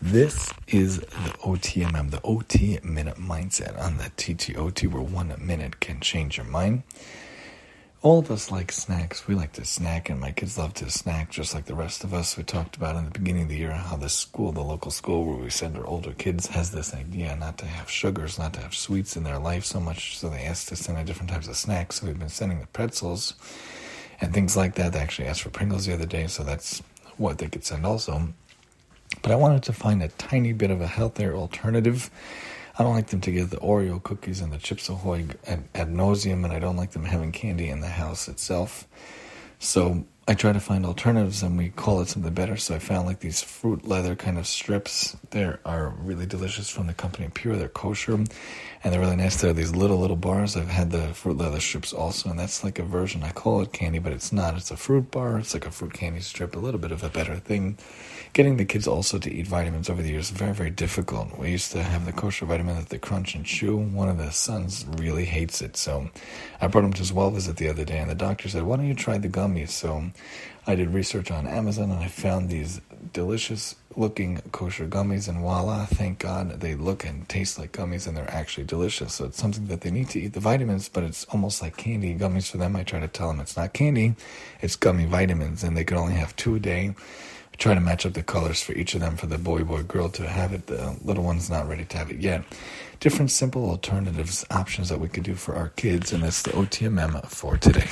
This is the OTMM, the OT Minute Mindset on the TTOT, where one minute can change your mind. All of us like snacks. We like to snack, and my kids love to snack just like the rest of us. We talked about in the beginning of the year how the school, the local school where we send our older kids, has this idea not to have sugars, not to have sweets in their life so much. So they asked to send different types of snacks. So we've been sending the pretzels and things like that. They actually asked for Pringles the other day, so that's what they could send also. But I wanted to find a tiny bit of a healthier alternative. I don't like them to get the Oreo cookies and the Chips Ahoy ad, ad nauseum, and I don't like them having candy in the house itself. So I try to find alternatives, and we call it something better. So I found like these fruit leather kind of strips. They are really delicious from the company Pure. They're kosher, and they're really nice. They're these little little bars. I've had the fruit leather strips also, and that's like a version. I call it candy, but it's not. It's a fruit bar. It's like a fruit candy strip. A little bit of a better thing getting the kids also to eat vitamins over the years is very, very difficult. We used to have the kosher vitamin that they crunch and chew. One of the sons really hates it. So I brought him to his well visit the other day, and the doctor said, Why don't you try the gummies? So I did research on Amazon and I found these delicious looking kosher gummies, and voila, thank God they look and taste like gummies and they're actually delicious. So it's something that they need to eat the vitamins, but it's almost like candy gummies for them. I try to tell them it's not candy, it's gummy vitamins, and they can only have two a day try to match up the colors for each of them for the boy, boy, girl to have it. The little one's not ready to have it yet. Different simple alternatives, options that we could do for our kids, and that's the OTMM for today.